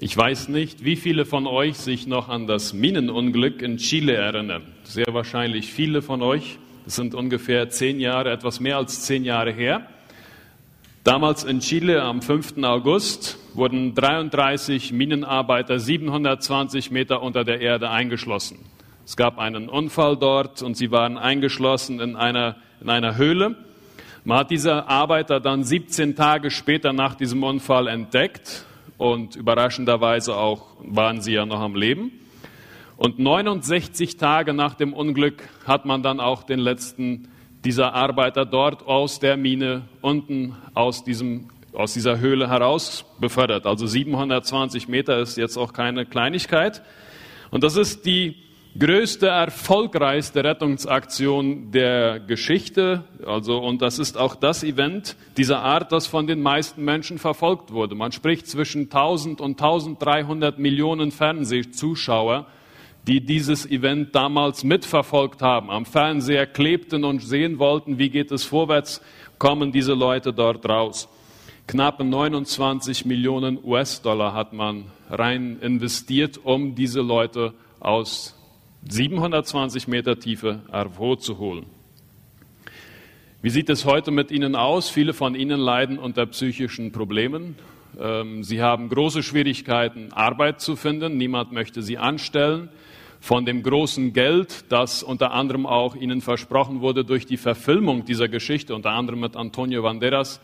Ich weiß nicht, wie viele von euch sich noch an das Minenunglück in Chile erinnern. Sehr wahrscheinlich viele von euch. Es sind ungefähr zehn Jahre, etwas mehr als zehn Jahre her. Damals in Chile am 5. August wurden 33 Minenarbeiter 720 Meter unter der Erde eingeschlossen. Es gab einen Unfall dort und sie waren eingeschlossen in einer, in einer Höhle. Man hat diese Arbeiter dann 17 Tage später nach diesem Unfall entdeckt und überraschenderweise auch waren sie ja noch am Leben. Und 69 Tage nach dem Unglück hat man dann auch den letzten dieser Arbeiter dort aus der Mine unten aus, diesem, aus dieser Höhle heraus befördert. Also 720 Meter ist jetzt auch keine Kleinigkeit. Und das ist die größte, erfolgreichste Rettungsaktion der Geschichte. Also, und das ist auch das Event dieser Art, das von den meisten Menschen verfolgt wurde. Man spricht zwischen 1000 und 1300 Millionen Fernsehzuschauer die dieses Event damals mitverfolgt haben, am Fernseher klebten und sehen wollten, wie geht es vorwärts, kommen diese Leute dort raus. Knappe 29 Millionen US-Dollar hat man rein investiert, um diese Leute aus 720 Meter Tiefe hervorzuholen. Wie sieht es heute mit Ihnen aus? Viele von Ihnen leiden unter psychischen Problemen. Ähm, sie haben große Schwierigkeiten, Arbeit zu finden. Niemand möchte sie anstellen von dem großen Geld, das unter anderem auch ihnen versprochen wurde durch die Verfilmung dieser Geschichte, unter anderem mit Antonio Banderas,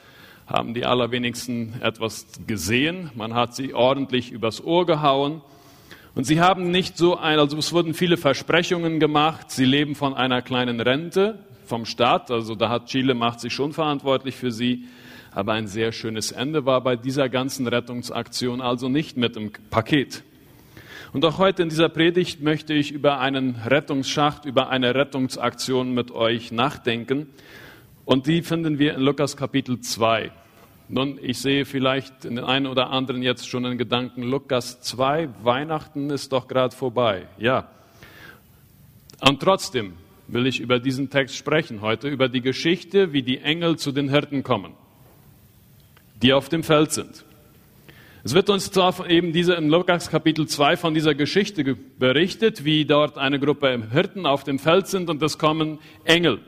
haben die allerwenigsten etwas gesehen. Man hat sie ordentlich übers Ohr gehauen. Und sie haben nicht so ein, also es wurden viele Versprechungen gemacht. Sie leben von einer kleinen Rente vom Staat. Also da hat Chile macht sich schon verantwortlich für sie. Aber ein sehr schönes Ende war bei dieser ganzen Rettungsaktion also nicht mit im Paket. Und auch heute in dieser Predigt möchte ich über einen Rettungsschacht, über eine Rettungsaktion mit euch nachdenken. Und die finden wir in Lukas Kapitel 2. Nun, ich sehe vielleicht in den einen oder anderen jetzt schon in Gedanken, Lukas 2, Weihnachten ist doch gerade vorbei. Ja. Und trotzdem will ich über diesen Text sprechen heute, über die Geschichte, wie die Engel zu den Hirten kommen, die auf dem Feld sind. Es wird uns zwar eben diese im Lukas Kapitel 2 von dieser Geschichte berichtet, wie dort eine Gruppe Hirten auf dem Feld sind und es kommen Engel.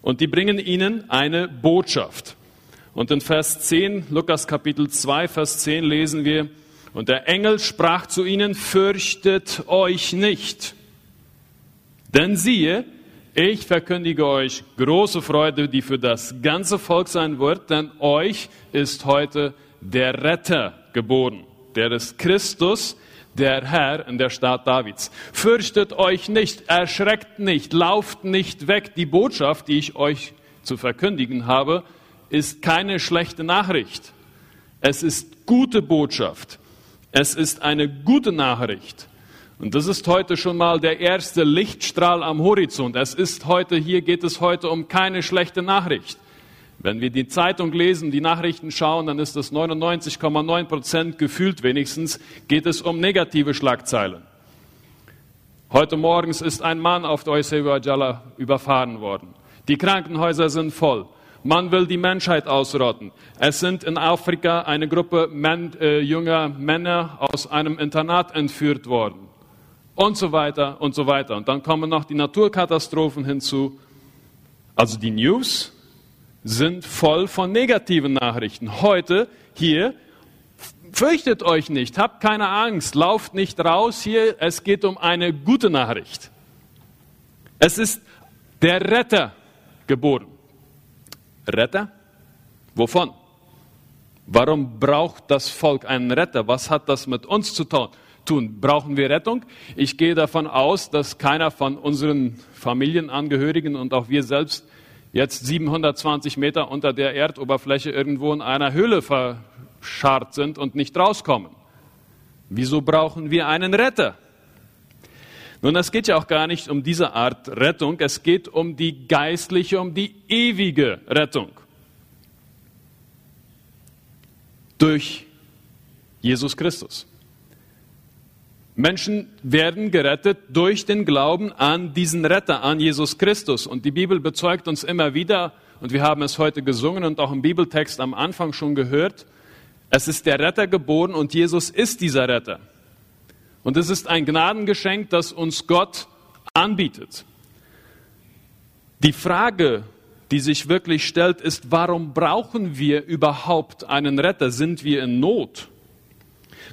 Und die bringen ihnen eine Botschaft. Und in Vers 10, Lukas Kapitel 2, Vers 10 lesen wir, und der Engel sprach zu ihnen, fürchtet euch nicht. Denn siehe, ich verkündige euch große Freude, die für das ganze Volk sein wird, denn euch ist heute der Retter geboren. Der ist Christus, der Herr in der Stadt Davids. Fürchtet euch nicht, erschreckt nicht, lauft nicht weg. Die Botschaft, die ich euch zu verkündigen habe, ist keine schlechte Nachricht. Es ist gute Botschaft. Es ist eine gute Nachricht. Und das ist heute schon mal der erste Lichtstrahl am Horizont. Es ist heute, hier geht es heute um keine schlechte Nachricht. Wenn wir die Zeitung lesen, die Nachrichten schauen, dann ist das 99,9 Prozent gefühlt wenigstens, geht es um negative Schlagzeilen. Heute morgens ist ein Mann auf der Oiseu überfahren worden. Die Krankenhäuser sind voll. Man will die Menschheit ausrotten. Es sind in Afrika eine Gruppe Men, äh, junger Männer aus einem Internat entführt worden. Und so weiter und so weiter. Und dann kommen noch die Naturkatastrophen hinzu. Also die News, sind voll von negativen Nachrichten. Heute hier, fürchtet euch nicht, habt keine Angst, lauft nicht raus hier, es geht um eine gute Nachricht. Es ist der Retter geboren. Retter? Wovon? Warum braucht das Volk einen Retter? Was hat das mit uns zu tun? Brauchen wir Rettung? Ich gehe davon aus, dass keiner von unseren Familienangehörigen und auch wir selbst jetzt 720 Meter unter der Erdoberfläche irgendwo in einer Höhle verscharrt sind und nicht rauskommen. Wieso brauchen wir einen Retter? Nun, es geht ja auch gar nicht um diese Art Rettung, es geht um die geistliche, um die ewige Rettung. Durch Jesus Christus. Menschen werden gerettet durch den Glauben an diesen Retter, an Jesus Christus. Und die Bibel bezeugt uns immer wieder, und wir haben es heute gesungen und auch im Bibeltext am Anfang schon gehört, Es ist der Retter geboren und Jesus ist dieser Retter. Und es ist ein Gnadengeschenk, das uns Gott anbietet. Die Frage, die sich wirklich stellt, ist, warum brauchen wir überhaupt einen Retter? Sind wir in Not?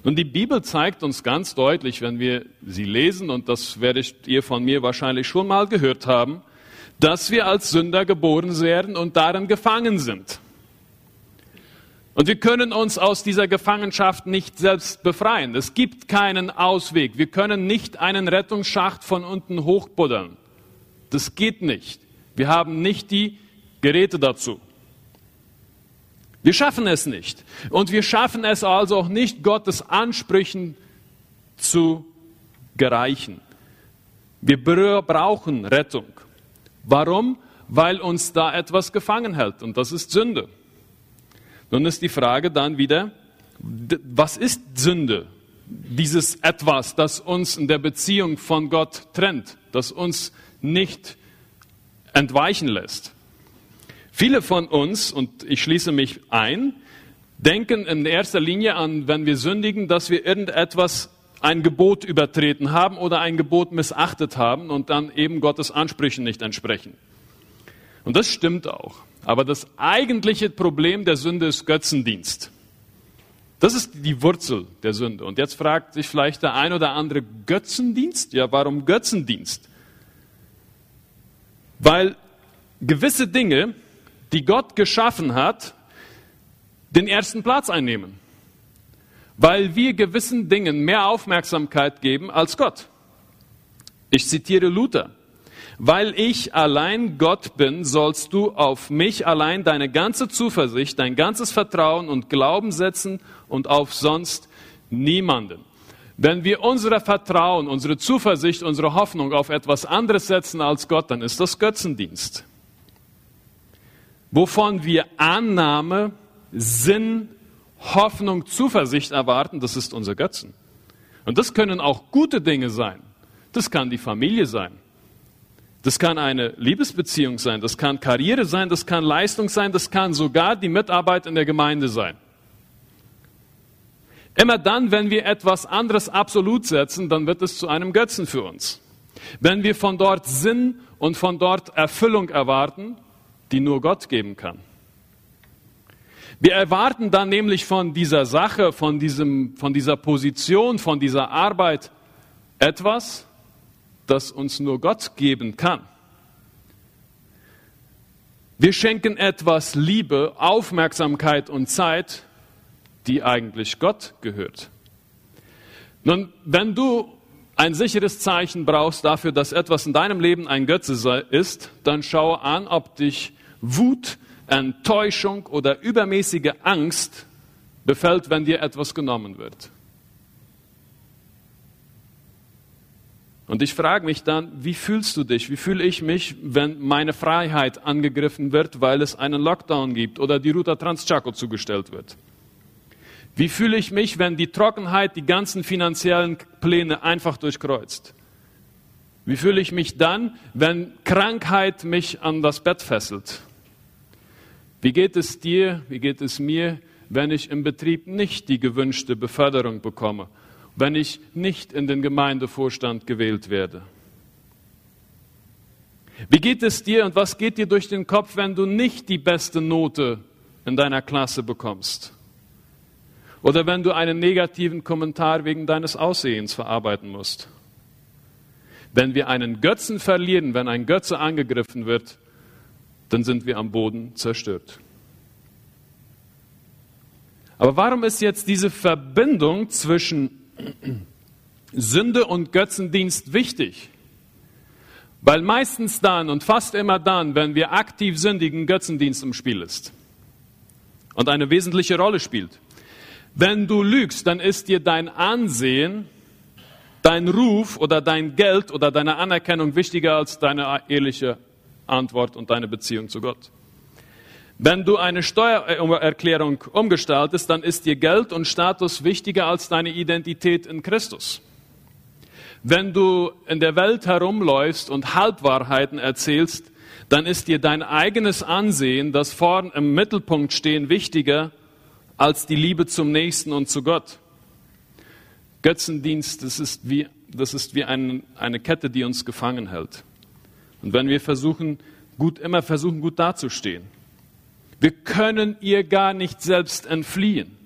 Nun, die Bibel zeigt uns ganz deutlich, wenn wir sie lesen, und das werdet ihr von mir wahrscheinlich schon mal gehört haben, dass wir als Sünder geboren werden und darin gefangen sind. Und wir können uns aus dieser Gefangenschaft nicht selbst befreien. Es gibt keinen Ausweg. Wir können nicht einen Rettungsschacht von unten hochbuddeln. Das geht nicht. Wir haben nicht die Geräte dazu. Wir schaffen es nicht. Und wir schaffen es also auch nicht, Gottes Ansprüchen zu gereichen. Wir brauchen Rettung. Warum? Weil uns da etwas gefangen hält und das ist Sünde. Nun ist die Frage dann wieder, was ist Sünde? Dieses etwas, das uns in der Beziehung von Gott trennt, das uns nicht entweichen lässt. Viele von uns, und ich schließe mich ein, denken in erster Linie an, wenn wir sündigen, dass wir irgendetwas, ein Gebot übertreten haben oder ein Gebot missachtet haben und dann eben Gottes Ansprüchen nicht entsprechen. Und das stimmt auch. Aber das eigentliche Problem der Sünde ist Götzendienst. Das ist die Wurzel der Sünde. Und jetzt fragt sich vielleicht der ein oder andere Götzendienst? Ja, warum Götzendienst? Weil gewisse Dinge, die Gott geschaffen hat, den ersten Platz einnehmen. Weil wir gewissen Dingen mehr Aufmerksamkeit geben als Gott. Ich zitiere Luther. Weil ich allein Gott bin, sollst du auf mich allein deine ganze Zuversicht, dein ganzes Vertrauen und Glauben setzen und auf sonst niemanden. Wenn wir unser Vertrauen, unsere Zuversicht, unsere Hoffnung auf etwas anderes setzen als Gott, dann ist das Götzendienst. Wovon wir Annahme, Sinn, Hoffnung, Zuversicht erwarten, das ist unser Götzen. Und das können auch gute Dinge sein. Das kann die Familie sein. Das kann eine Liebesbeziehung sein, das kann Karriere sein, das kann Leistung sein, das kann sogar die Mitarbeit in der Gemeinde sein. Immer dann, wenn wir etwas anderes absolut setzen, dann wird es zu einem Götzen für uns. Wenn wir von dort Sinn und von dort Erfüllung erwarten, die nur Gott geben kann. Wir erwarten dann nämlich von dieser Sache, von, diesem, von dieser Position, von dieser Arbeit etwas, das uns nur Gott geben kann. Wir schenken etwas Liebe, Aufmerksamkeit und Zeit, die eigentlich Gott gehört. Nun, wenn du ein sicheres Zeichen brauchst dafür, dass etwas in deinem Leben ein Götze ist, dann schau an, ob dich Wut, Enttäuschung oder übermäßige Angst befällt, wenn dir etwas genommen wird. Und ich frage mich dann, wie fühlst du dich? Wie fühle ich mich, wenn meine Freiheit angegriffen wird, weil es einen Lockdown gibt oder die Ruta Transchaco zugestellt wird? Wie fühle ich mich, wenn die Trockenheit die ganzen finanziellen Pläne einfach durchkreuzt? Wie fühle ich mich dann, wenn Krankheit mich an das Bett fesselt? Wie geht es dir, wie geht es mir, wenn ich im Betrieb nicht die gewünschte Beförderung bekomme? Wenn ich nicht in den Gemeindevorstand gewählt werde? Wie geht es dir und was geht dir durch den Kopf, wenn du nicht die beste Note in deiner Klasse bekommst? Oder wenn du einen negativen Kommentar wegen deines Aussehens verarbeiten musst? Wenn wir einen Götzen verlieren, wenn ein Götze angegriffen wird, dann sind wir am Boden zerstört. Aber warum ist jetzt diese Verbindung zwischen Sünde und Götzendienst wichtig. Weil meistens dann und fast immer dann, wenn wir aktiv sündigen, Götzendienst im Spiel ist und eine wesentliche Rolle spielt. Wenn du lügst, dann ist dir dein Ansehen, dein Ruf oder dein Geld oder deine Anerkennung wichtiger als deine ehrliche Antwort und deine Beziehung zu Gott. Wenn du eine Steuererklärung umgestaltest, dann ist dir Geld und Status wichtiger als deine Identität in Christus. Wenn du in der Welt herumläufst und Halbwahrheiten erzählst, dann ist dir dein eigenes Ansehen, das vorn im Mittelpunkt stehen, wichtiger als die Liebe zum Nächsten und zu Gott. Götzendienst, das ist wie, das ist wie ein, eine Kette, die uns gefangen hält. Und wenn wir versuchen, gut, immer versuchen, gut dazustehen, wir können ihr gar nicht selbst entfliehen.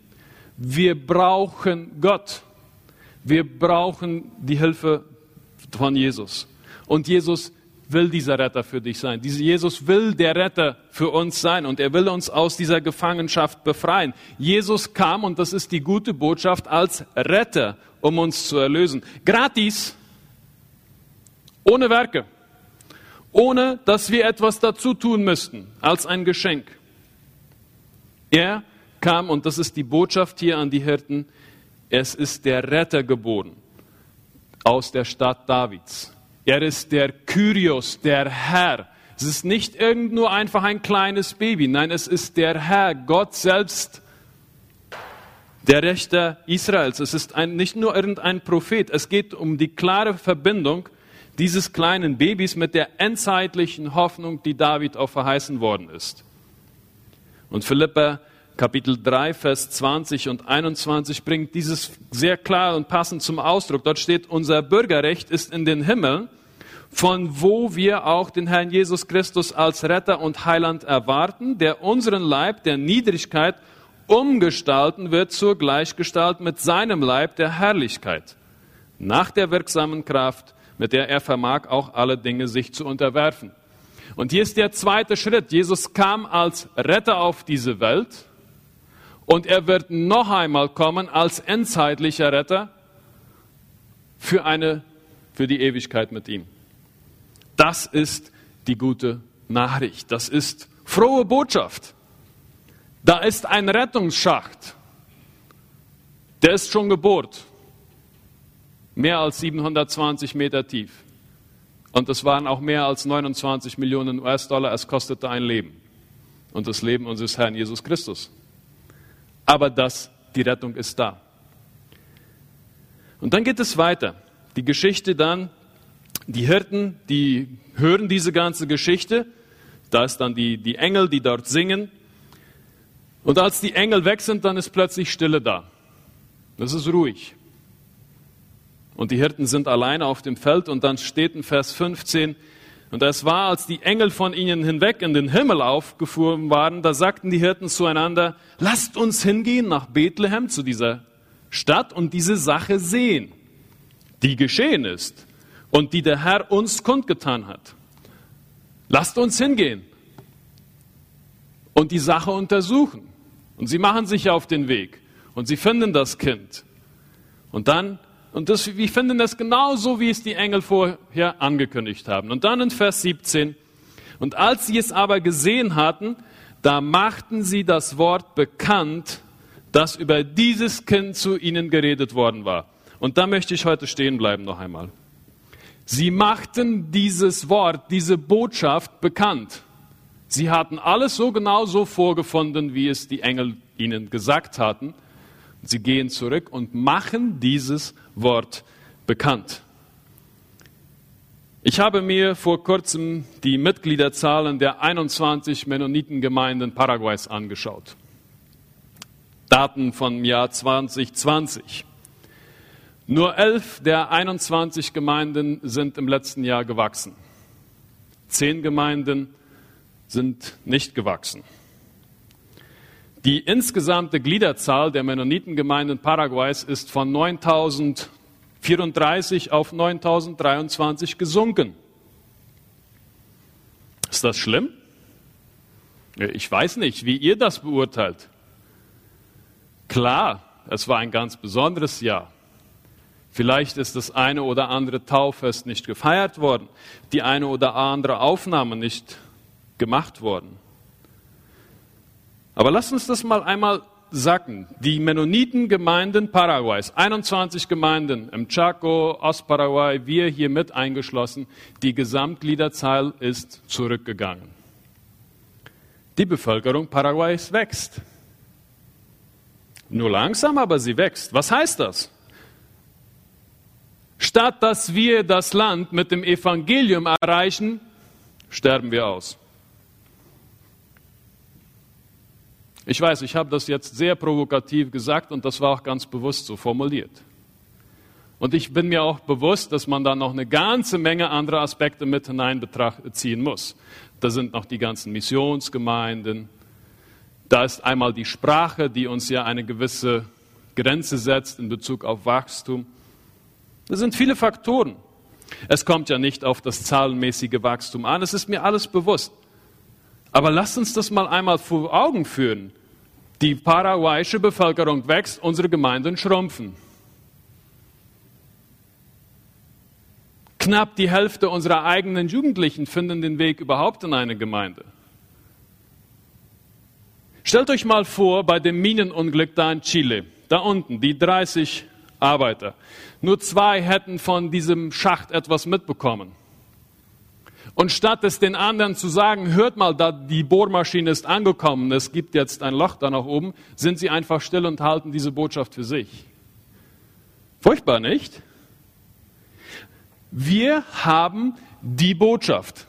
Wir brauchen Gott. Wir brauchen die Hilfe von Jesus. Und Jesus will dieser Retter für dich sein. Jesus will der Retter für uns sein und er will uns aus dieser Gefangenschaft befreien. Jesus kam, und das ist die gute Botschaft, als Retter, um uns zu erlösen. Gratis, ohne Werke, ohne dass wir etwas dazu tun müssten, als ein Geschenk. Er kam, und das ist die Botschaft hier an die Hirten, es ist der Retter geboren aus der Stadt Davids. Er ist der Kyrios, der Herr. Es ist nicht irgend nur einfach ein kleines Baby, nein, es ist der Herr, Gott selbst, der Rechter Israels. Es ist ein, nicht nur irgendein Prophet, es geht um die klare Verbindung dieses kleinen Babys mit der endzeitlichen Hoffnung, die David auch verheißen worden ist. Und Philippa Kapitel 3, Vers 20 und 21 bringt dieses sehr klar und passend zum Ausdruck. Dort steht, unser Bürgerrecht ist in den Himmel von wo wir auch den Herrn Jesus Christus als Retter und Heiland erwarten, der unseren Leib der Niedrigkeit umgestalten wird zur Gleichgestalt mit seinem Leib der Herrlichkeit, nach der wirksamen Kraft, mit der er vermag, auch alle Dinge sich zu unterwerfen. Und hier ist der zweite Schritt. Jesus kam als Retter auf diese Welt und er wird noch einmal kommen als endzeitlicher Retter für eine, für die Ewigkeit mit ihm. Das ist die gute Nachricht. Das ist frohe Botschaft. Da ist ein Rettungsschacht. Der ist schon gebohrt. Mehr als 720 Meter tief. Und es waren auch mehr als 29 Millionen US-Dollar. Es kostete ein Leben. Und das Leben unseres Herrn Jesus Christus. Aber das, die Rettung ist da. Und dann geht es weiter. Die Geschichte dann die Hirten, die hören diese ganze Geschichte. Da ist dann die, die Engel, die dort singen. Und als die Engel weg sind, dann ist plötzlich Stille da. Das ist ruhig. Und die Hirten sind alleine auf dem Feld und dann steht in Vers 15, und es war, als die Engel von ihnen hinweg in den Himmel aufgefuhren waren, da sagten die Hirten zueinander, lasst uns hingehen nach Bethlehem zu dieser Stadt und diese Sache sehen, die geschehen ist und die der Herr uns kundgetan hat. Lasst uns hingehen und die Sache untersuchen. Und sie machen sich auf den Weg und sie finden das Kind. Und dann, und das, wir finden das genauso, wie es die Engel vorher angekündigt haben. Und dann in Vers 17, und als sie es aber gesehen hatten, da machten sie das Wort bekannt, das über dieses Kind zu ihnen geredet worden war. Und da möchte ich heute stehen bleiben noch einmal. Sie machten dieses Wort, diese Botschaft bekannt. Sie hatten alles so genau so vorgefunden, wie es die Engel ihnen gesagt hatten. Sie gehen zurück und machen dieses Wort bekannt. Ich habe mir vor kurzem die Mitgliederzahlen der 21 Mennonitengemeinden Paraguays angeschaut. Daten vom Jahr 2020. Nur elf der 21 Gemeinden sind im letzten Jahr gewachsen. Zehn Gemeinden sind nicht gewachsen. Die insgesamte Gliederzahl der Mennonitengemeinden Paraguays ist von 9034 auf 9023 gesunken. Ist das schlimm? Ich weiß nicht, wie ihr das beurteilt. Klar, es war ein ganz besonderes Jahr. Vielleicht ist das eine oder andere Tauffest nicht gefeiert worden, die eine oder andere Aufnahme nicht gemacht worden. Aber lass uns das mal einmal sacken. Die Mennonitengemeinden Paraguays, 21 Gemeinden im Chaco, Ostparaguay, wir hier mit eingeschlossen, die Gesamtgliederzahl ist zurückgegangen. Die Bevölkerung Paraguays wächst. Nur langsam, aber sie wächst. Was heißt das? Statt dass wir das Land mit dem Evangelium erreichen, sterben wir aus. Ich weiß, ich habe das jetzt sehr provokativ gesagt und das war auch ganz bewusst so formuliert. Und ich bin mir auch bewusst, dass man da noch eine ganze Menge andere Aspekte mit hineinziehen muss. Da sind noch die ganzen Missionsgemeinden. Da ist einmal die Sprache, die uns ja eine gewisse Grenze setzt in Bezug auf Wachstum. Das sind viele Faktoren. Es kommt ja nicht auf das zahlenmäßige Wachstum an, es ist mir alles bewusst. Aber lasst uns das mal einmal vor Augen führen. Die paraguayische Bevölkerung wächst, unsere Gemeinden schrumpfen. Knapp die Hälfte unserer eigenen Jugendlichen finden den Weg überhaupt in eine Gemeinde. Stellt euch mal vor, bei dem Minenunglück da in Chile, da unten, die 30 Arbeiter, nur zwei hätten von diesem Schacht etwas mitbekommen. Und statt es den anderen zu sagen, hört mal, da die Bohrmaschine ist angekommen, es gibt jetzt ein Loch da nach oben, sind sie einfach still und halten diese Botschaft für sich. Furchtbar, nicht? Wir haben die Botschaft.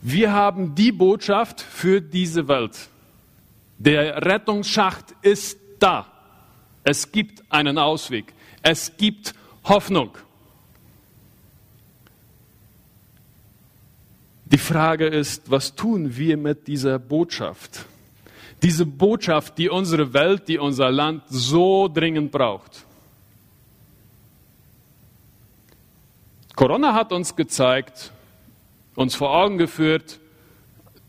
Wir haben die Botschaft für diese Welt. Der Rettungsschacht ist da. Es gibt einen Ausweg. Es gibt Hoffnung. Die Frage ist, was tun wir mit dieser Botschaft? Diese Botschaft, die unsere Welt, die unser Land so dringend braucht. Corona hat uns gezeigt, uns vor Augen geführt,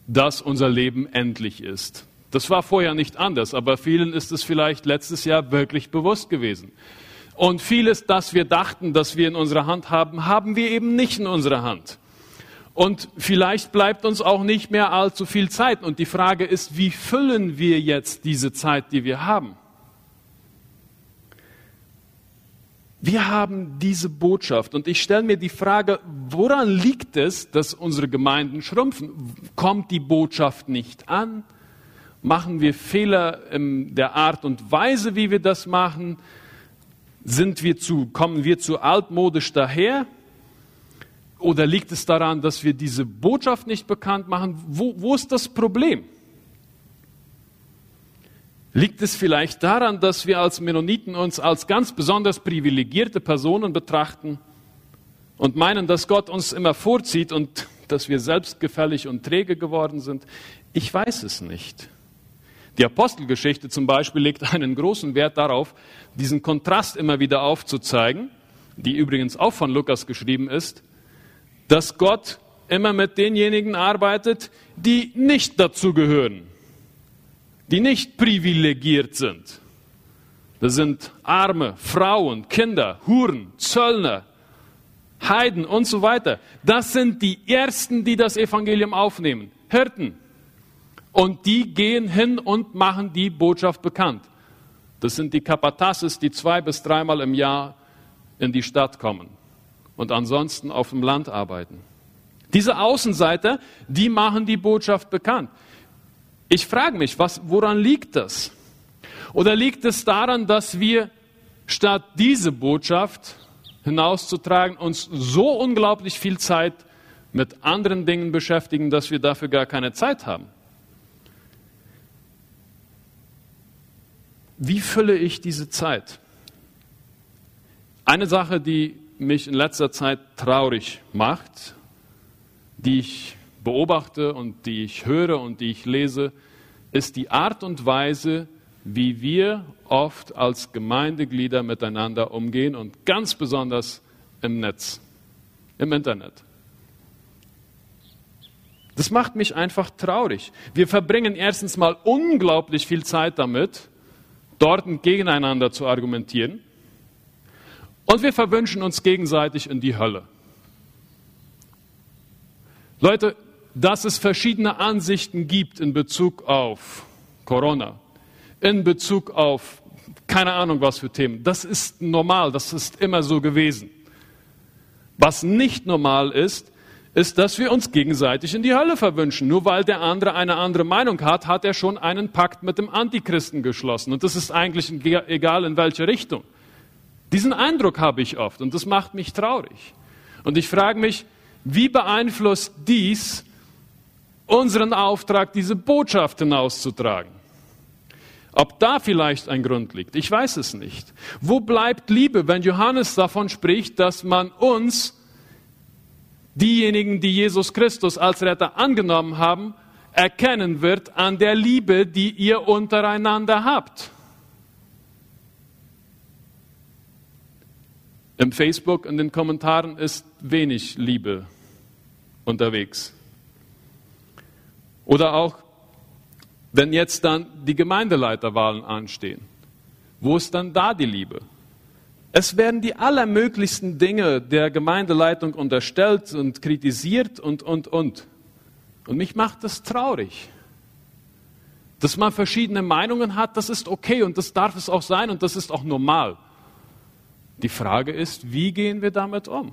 dass unser Leben endlich ist. Das war vorher nicht anders, aber vielen ist es vielleicht letztes Jahr wirklich bewusst gewesen. Und vieles, das wir dachten, dass wir in unserer Hand haben, haben wir eben nicht in unserer Hand. Und vielleicht bleibt uns auch nicht mehr allzu viel Zeit. Und die Frage ist, wie füllen wir jetzt diese Zeit, die wir haben? Wir haben diese Botschaft und ich stelle mir die Frage, woran liegt es, dass unsere Gemeinden schrumpfen? Kommt die Botschaft nicht an? Machen wir Fehler in der Art und Weise, wie wir das machen? Sind wir zu, kommen wir zu altmodisch daher? Oder liegt es daran, dass wir diese Botschaft nicht bekannt machen? Wo, wo ist das Problem? Liegt es vielleicht daran, dass wir als Mennoniten uns als ganz besonders privilegierte Personen betrachten und meinen, dass Gott uns immer vorzieht und dass wir selbstgefällig und träge geworden sind? Ich weiß es nicht. Die Apostelgeschichte zum Beispiel legt einen großen Wert darauf, diesen Kontrast immer wieder aufzuzeigen, die übrigens auch von Lukas geschrieben ist, dass Gott immer mit denjenigen arbeitet, die nicht dazu gehören die nicht privilegiert sind. Das sind Arme, Frauen, Kinder, Huren, Zöllner, Heiden und so weiter. Das sind die Ersten, die das Evangelium aufnehmen. Hirten. Und die gehen hin und machen die Botschaft bekannt. Das sind die Kapatasses, die zwei bis dreimal im Jahr in die Stadt kommen und ansonsten auf dem Land arbeiten. Diese Außenseiter, die machen die Botschaft bekannt. Ich frage mich, was, woran liegt das? Oder liegt es daran, dass wir statt diese Botschaft hinauszutragen, uns so unglaublich viel Zeit mit anderen Dingen beschäftigen, dass wir dafür gar keine Zeit haben? Wie fülle ich diese Zeit? Eine Sache, die mich in letzter Zeit traurig macht, die ich beobachte und die ich höre und die ich lese, ist die Art und Weise, wie wir oft als Gemeindeglieder miteinander umgehen und ganz besonders im Netz, im Internet. Das macht mich einfach traurig. Wir verbringen erstens mal unglaublich viel Zeit damit, dort gegeneinander zu argumentieren. Und wir verwünschen uns gegenseitig in die Hölle. Leute, dass es verschiedene Ansichten gibt in Bezug auf Corona, in Bezug auf keine Ahnung was für Themen. Das ist normal, das ist immer so gewesen. Was nicht normal ist, ist, dass wir uns gegenseitig in die Hölle verwünschen. Nur weil der andere eine andere Meinung hat, hat er schon einen Pakt mit dem Antichristen geschlossen. Und das ist eigentlich egal in welche Richtung. Diesen Eindruck habe ich oft und das macht mich traurig. Und ich frage mich, wie beeinflusst dies unseren Auftrag, diese Botschaft hinauszutragen. Ob da vielleicht ein Grund liegt, ich weiß es nicht. Wo bleibt Liebe, wenn Johannes davon spricht, dass man uns, diejenigen, die Jesus Christus als Retter angenommen haben, erkennen wird an der Liebe, die ihr untereinander habt? Im Facebook in den Kommentaren ist wenig Liebe unterwegs. Oder auch wenn jetzt dann die Gemeindeleiterwahlen anstehen, wo ist dann da die Liebe? Es werden die allermöglichsten Dinge der Gemeindeleitung unterstellt und kritisiert und, und, und. Und mich macht das traurig. Dass man verschiedene Meinungen hat, das ist okay und das darf es auch sein und das ist auch normal. Die Frage ist, wie gehen wir damit um?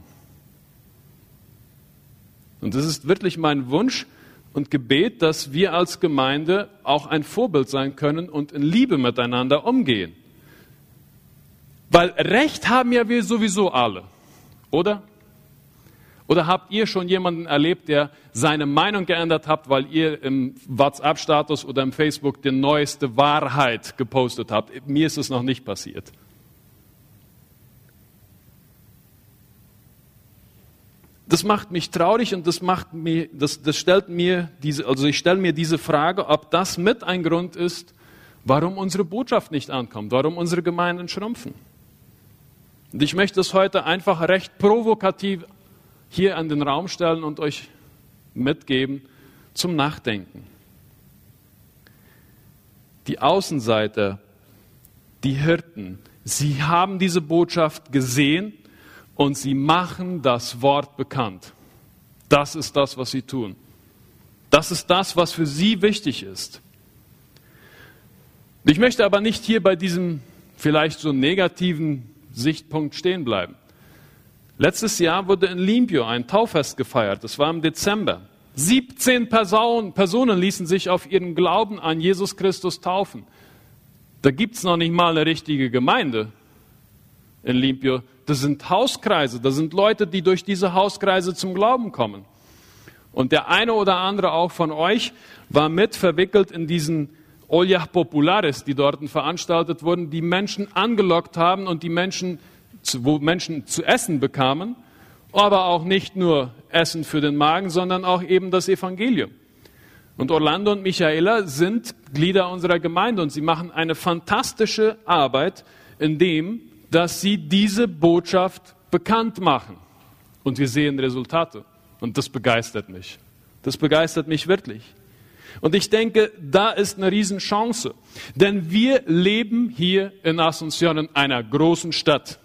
Und das ist wirklich mein Wunsch, und Gebet, dass wir als Gemeinde auch ein Vorbild sein können und in Liebe miteinander umgehen. Weil Recht haben ja wir sowieso alle, oder? Oder habt ihr schon jemanden erlebt, der seine Meinung geändert hat, weil ihr im WhatsApp-Status oder im Facebook die neueste Wahrheit gepostet habt? Mir ist es noch nicht passiert. Das macht mich traurig und das macht mir, das, das stellt mir diese, also ich stelle mir diese Frage, ob das mit ein Grund ist, warum unsere Botschaft nicht ankommt, warum unsere Gemeinden schrumpfen. Und ich möchte es heute einfach recht provokativ hier an den Raum stellen und euch mitgeben zum Nachdenken. Die Außenseiter, die Hirten, sie haben diese Botschaft gesehen und sie machen das Wort bekannt. Das ist das, was sie tun. Das ist das, was für sie wichtig ist. Ich möchte aber nicht hier bei diesem vielleicht so negativen Sichtpunkt stehen bleiben. Letztes Jahr wurde in Limpio ein Tauffest gefeiert. Das war im Dezember. 17 Personen, Personen ließen sich auf ihren Glauben an Jesus Christus taufen. Da gibt es noch nicht mal eine richtige Gemeinde in Limpio. Das sind Hauskreise, das sind Leute, die durch diese Hauskreise zum Glauben kommen. Und der eine oder andere auch von euch war mit verwickelt in diesen Oljach Populares, die dort veranstaltet wurden, die Menschen angelockt haben und die Menschen, wo Menschen zu essen bekamen, aber auch nicht nur Essen für den Magen, sondern auch eben das Evangelium. Und Orlando und Michaela sind Glieder unserer Gemeinde und sie machen eine fantastische Arbeit, in dem dass sie diese Botschaft bekannt machen. Und wir sehen Resultate. Und das begeistert mich. Das begeistert mich wirklich. Und ich denke, da ist eine Riesenchance. Denn wir leben hier in Asunción, in einer großen Stadt.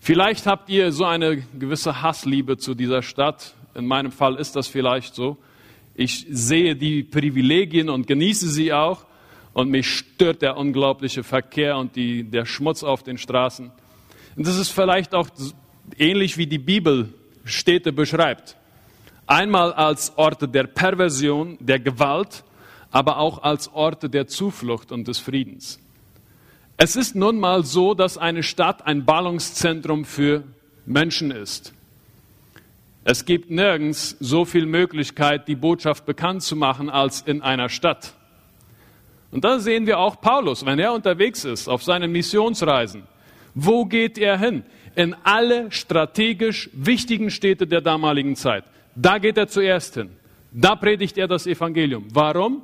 Vielleicht habt ihr so eine gewisse Hassliebe zu dieser Stadt. In meinem Fall ist das vielleicht so. Ich sehe die Privilegien und genieße sie auch und mich stört der unglaubliche Verkehr und die, der Schmutz auf den Straßen. Und das ist vielleicht auch ähnlich wie die Bibel Städte beschreibt. Einmal als Orte der Perversion, der Gewalt, aber auch als Orte der Zuflucht und des Friedens. Es ist nun mal so, dass eine Stadt ein Ballungszentrum für Menschen ist. Es gibt nirgends so viel Möglichkeit, die Botschaft bekannt zu machen, als in einer Stadt. Und da sehen wir auch Paulus, wenn er unterwegs ist auf seinen Missionsreisen. Wo geht er hin? In alle strategisch wichtigen Städte der damaligen Zeit. Da geht er zuerst hin. Da predigt er das Evangelium. Warum?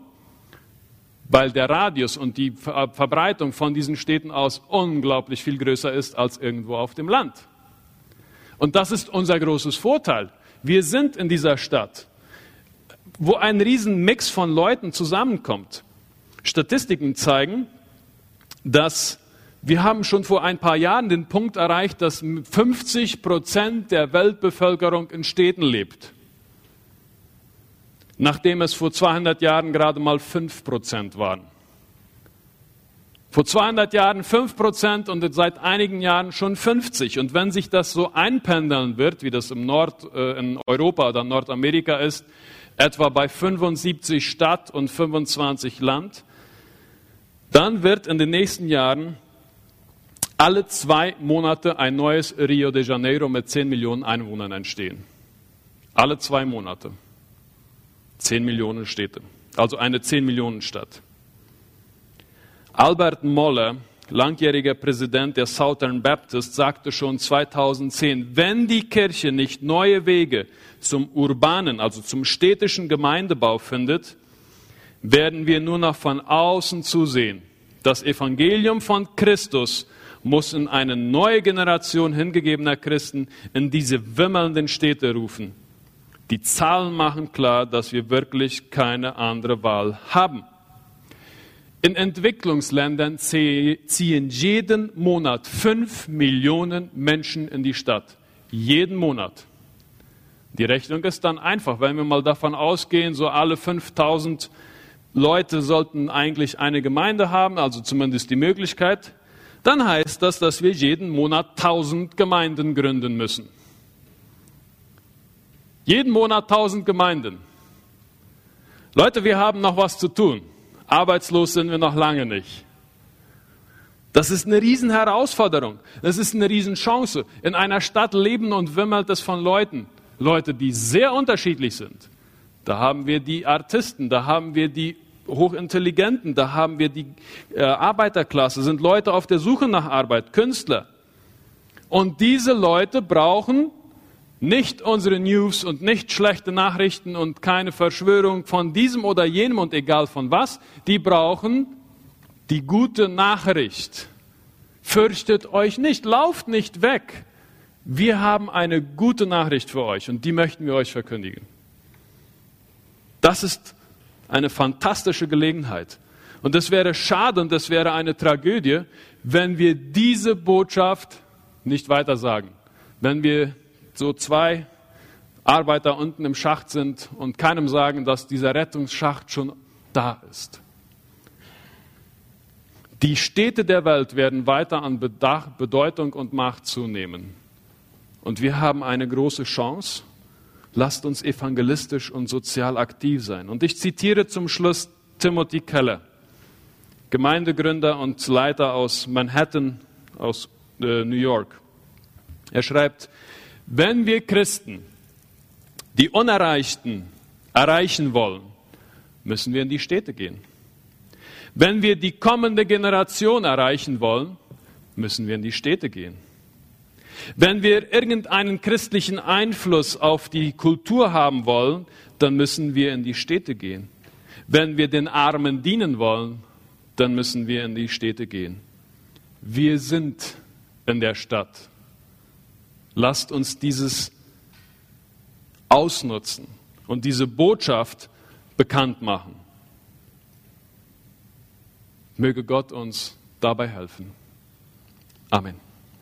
Weil der Radius und die Verbreitung von diesen Städten aus unglaublich viel größer ist als irgendwo auf dem Land. Und das ist unser großes Vorteil. Wir sind in dieser Stadt, wo ein Riesenmix von Leuten zusammenkommt. Statistiken zeigen, dass wir haben schon vor ein paar Jahren den Punkt erreicht, dass 50 Prozent der Weltbevölkerung in Städten lebt. Nachdem es vor 200 Jahren gerade mal 5 Prozent waren. Vor 200 Jahren 5 Prozent und seit einigen Jahren schon 50. Und wenn sich das so einpendeln wird, wie das im Nord, äh, in Europa oder Nordamerika ist, etwa bei 75 Stadt und 25 Land, dann wird in den nächsten Jahren alle zwei Monate ein neues Rio de Janeiro mit 10 Millionen Einwohnern entstehen. Alle zwei Monate. 10 Millionen Städte. Also eine 10 Millionen Stadt. Albert Moller, langjähriger Präsident der Southern Baptist, sagte schon 2010, wenn die Kirche nicht neue Wege zum urbanen, also zum städtischen Gemeindebau findet, werden wir nur noch von außen zusehen. Das Evangelium von Christus muss in eine neue Generation hingegebener Christen in diese wimmelnden Städte rufen. Die Zahlen machen klar, dass wir wirklich keine andere Wahl haben. In Entwicklungsländern ziehen jeden Monat fünf Millionen Menschen in die Stadt. Jeden Monat. Die Rechnung ist dann einfach, wenn wir mal davon ausgehen, so alle 5000 Leute sollten eigentlich eine Gemeinde haben, also zumindest die Möglichkeit, dann heißt das, dass wir jeden Monat 1000 Gemeinden gründen müssen. Jeden Monat 1000 Gemeinden. Leute, wir haben noch was zu tun. Arbeitslos sind wir noch lange nicht. Das ist eine Riesenherausforderung. Das ist eine Riesenchance. In einer Stadt leben und wimmelt es von Leuten. Leute, die sehr unterschiedlich sind. Da haben wir die Artisten, da haben wir die Hochintelligenten, da haben wir die äh, Arbeiterklasse, sind Leute auf der Suche nach Arbeit, Künstler. Und diese Leute brauchen nicht unsere News und nicht schlechte Nachrichten und keine Verschwörung von diesem oder jenem und egal von was. Die brauchen die gute Nachricht. Fürchtet euch nicht, lauft nicht weg. Wir haben eine gute Nachricht für euch und die möchten wir euch verkündigen. Das ist eine fantastische Gelegenheit. Und es wäre schade und es wäre eine Tragödie, wenn wir diese Botschaft nicht weitersagen. Wenn wir so zwei Arbeiter unten im Schacht sind und keinem sagen, dass dieser Rettungsschacht schon da ist. Die Städte der Welt werden weiter an Bedeutung und Macht zunehmen. Und wir haben eine große Chance. Lasst uns evangelistisch und sozial aktiv sein. Und ich zitiere zum Schluss Timothy Keller, Gemeindegründer und Leiter aus Manhattan, aus äh, New York. Er schreibt, wenn wir Christen die Unerreichten erreichen wollen, müssen wir in die Städte gehen. Wenn wir die kommende Generation erreichen wollen, müssen wir in die Städte gehen. Wenn wir irgendeinen christlichen Einfluss auf die Kultur haben wollen, dann müssen wir in die Städte gehen. Wenn wir den Armen dienen wollen, dann müssen wir in die Städte gehen. Wir sind in der Stadt. Lasst uns dieses ausnutzen und diese Botschaft bekannt machen. Möge Gott uns dabei helfen. Amen.